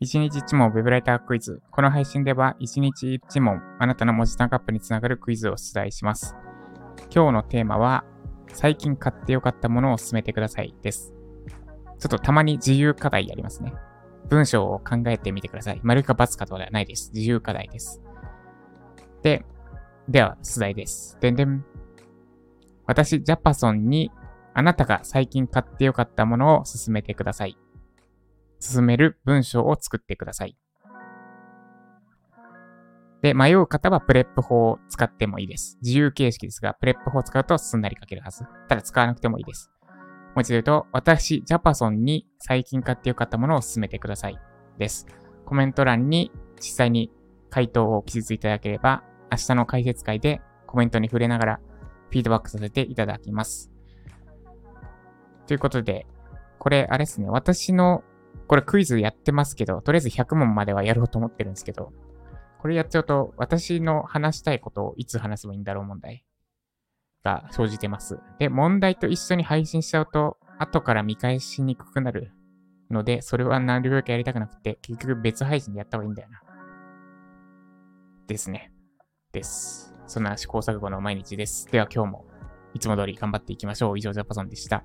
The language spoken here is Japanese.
1日1問 Web ライタークイズ。この配信では1日1問あなたの文字タンクアップにつながるクイズを出題します。今日のテーマは最近買ってよかったものを勧めてくださいです。ちょっとたまに自由課題やりますね。文章を考えてみてください。丸か×かとかではないです。自由課題です。で、では、出題です。でんでん。私、ジャパソンにあなたが最近買ってよかったものを勧めてください。勧める文章を作ってください。で、迷う方はプレップ法を使ってもいいです。自由形式ですが、プレップ法を使うとすんなり書けるはず。ただ使わなくてもいいです。もう一度言うと、私、ジャパソンに最近買ってよかったものを勧めてください。です。コメント欄に実際に回答を記述いただければ、明日の解説会でコメントに触れながらフィードバックさせていただきます。ということで、これ、あれですね、私の、これクイズやってますけど、とりあえず100問まではやろうと思ってるんですけど、これやっちゃうと、私の話したいことをいつ話せばいいんだろう問題が生じてます。で、問題と一緒に配信しちゃうと、後から見返しにくくなるので、それはなるべくやりたくなくて、結局別配信でやった方がいいんだよな。ですね。です。そんな試行錯誤の毎日です。では今日もいつも通り頑張っていきましょう。以上、ジャパソンでした。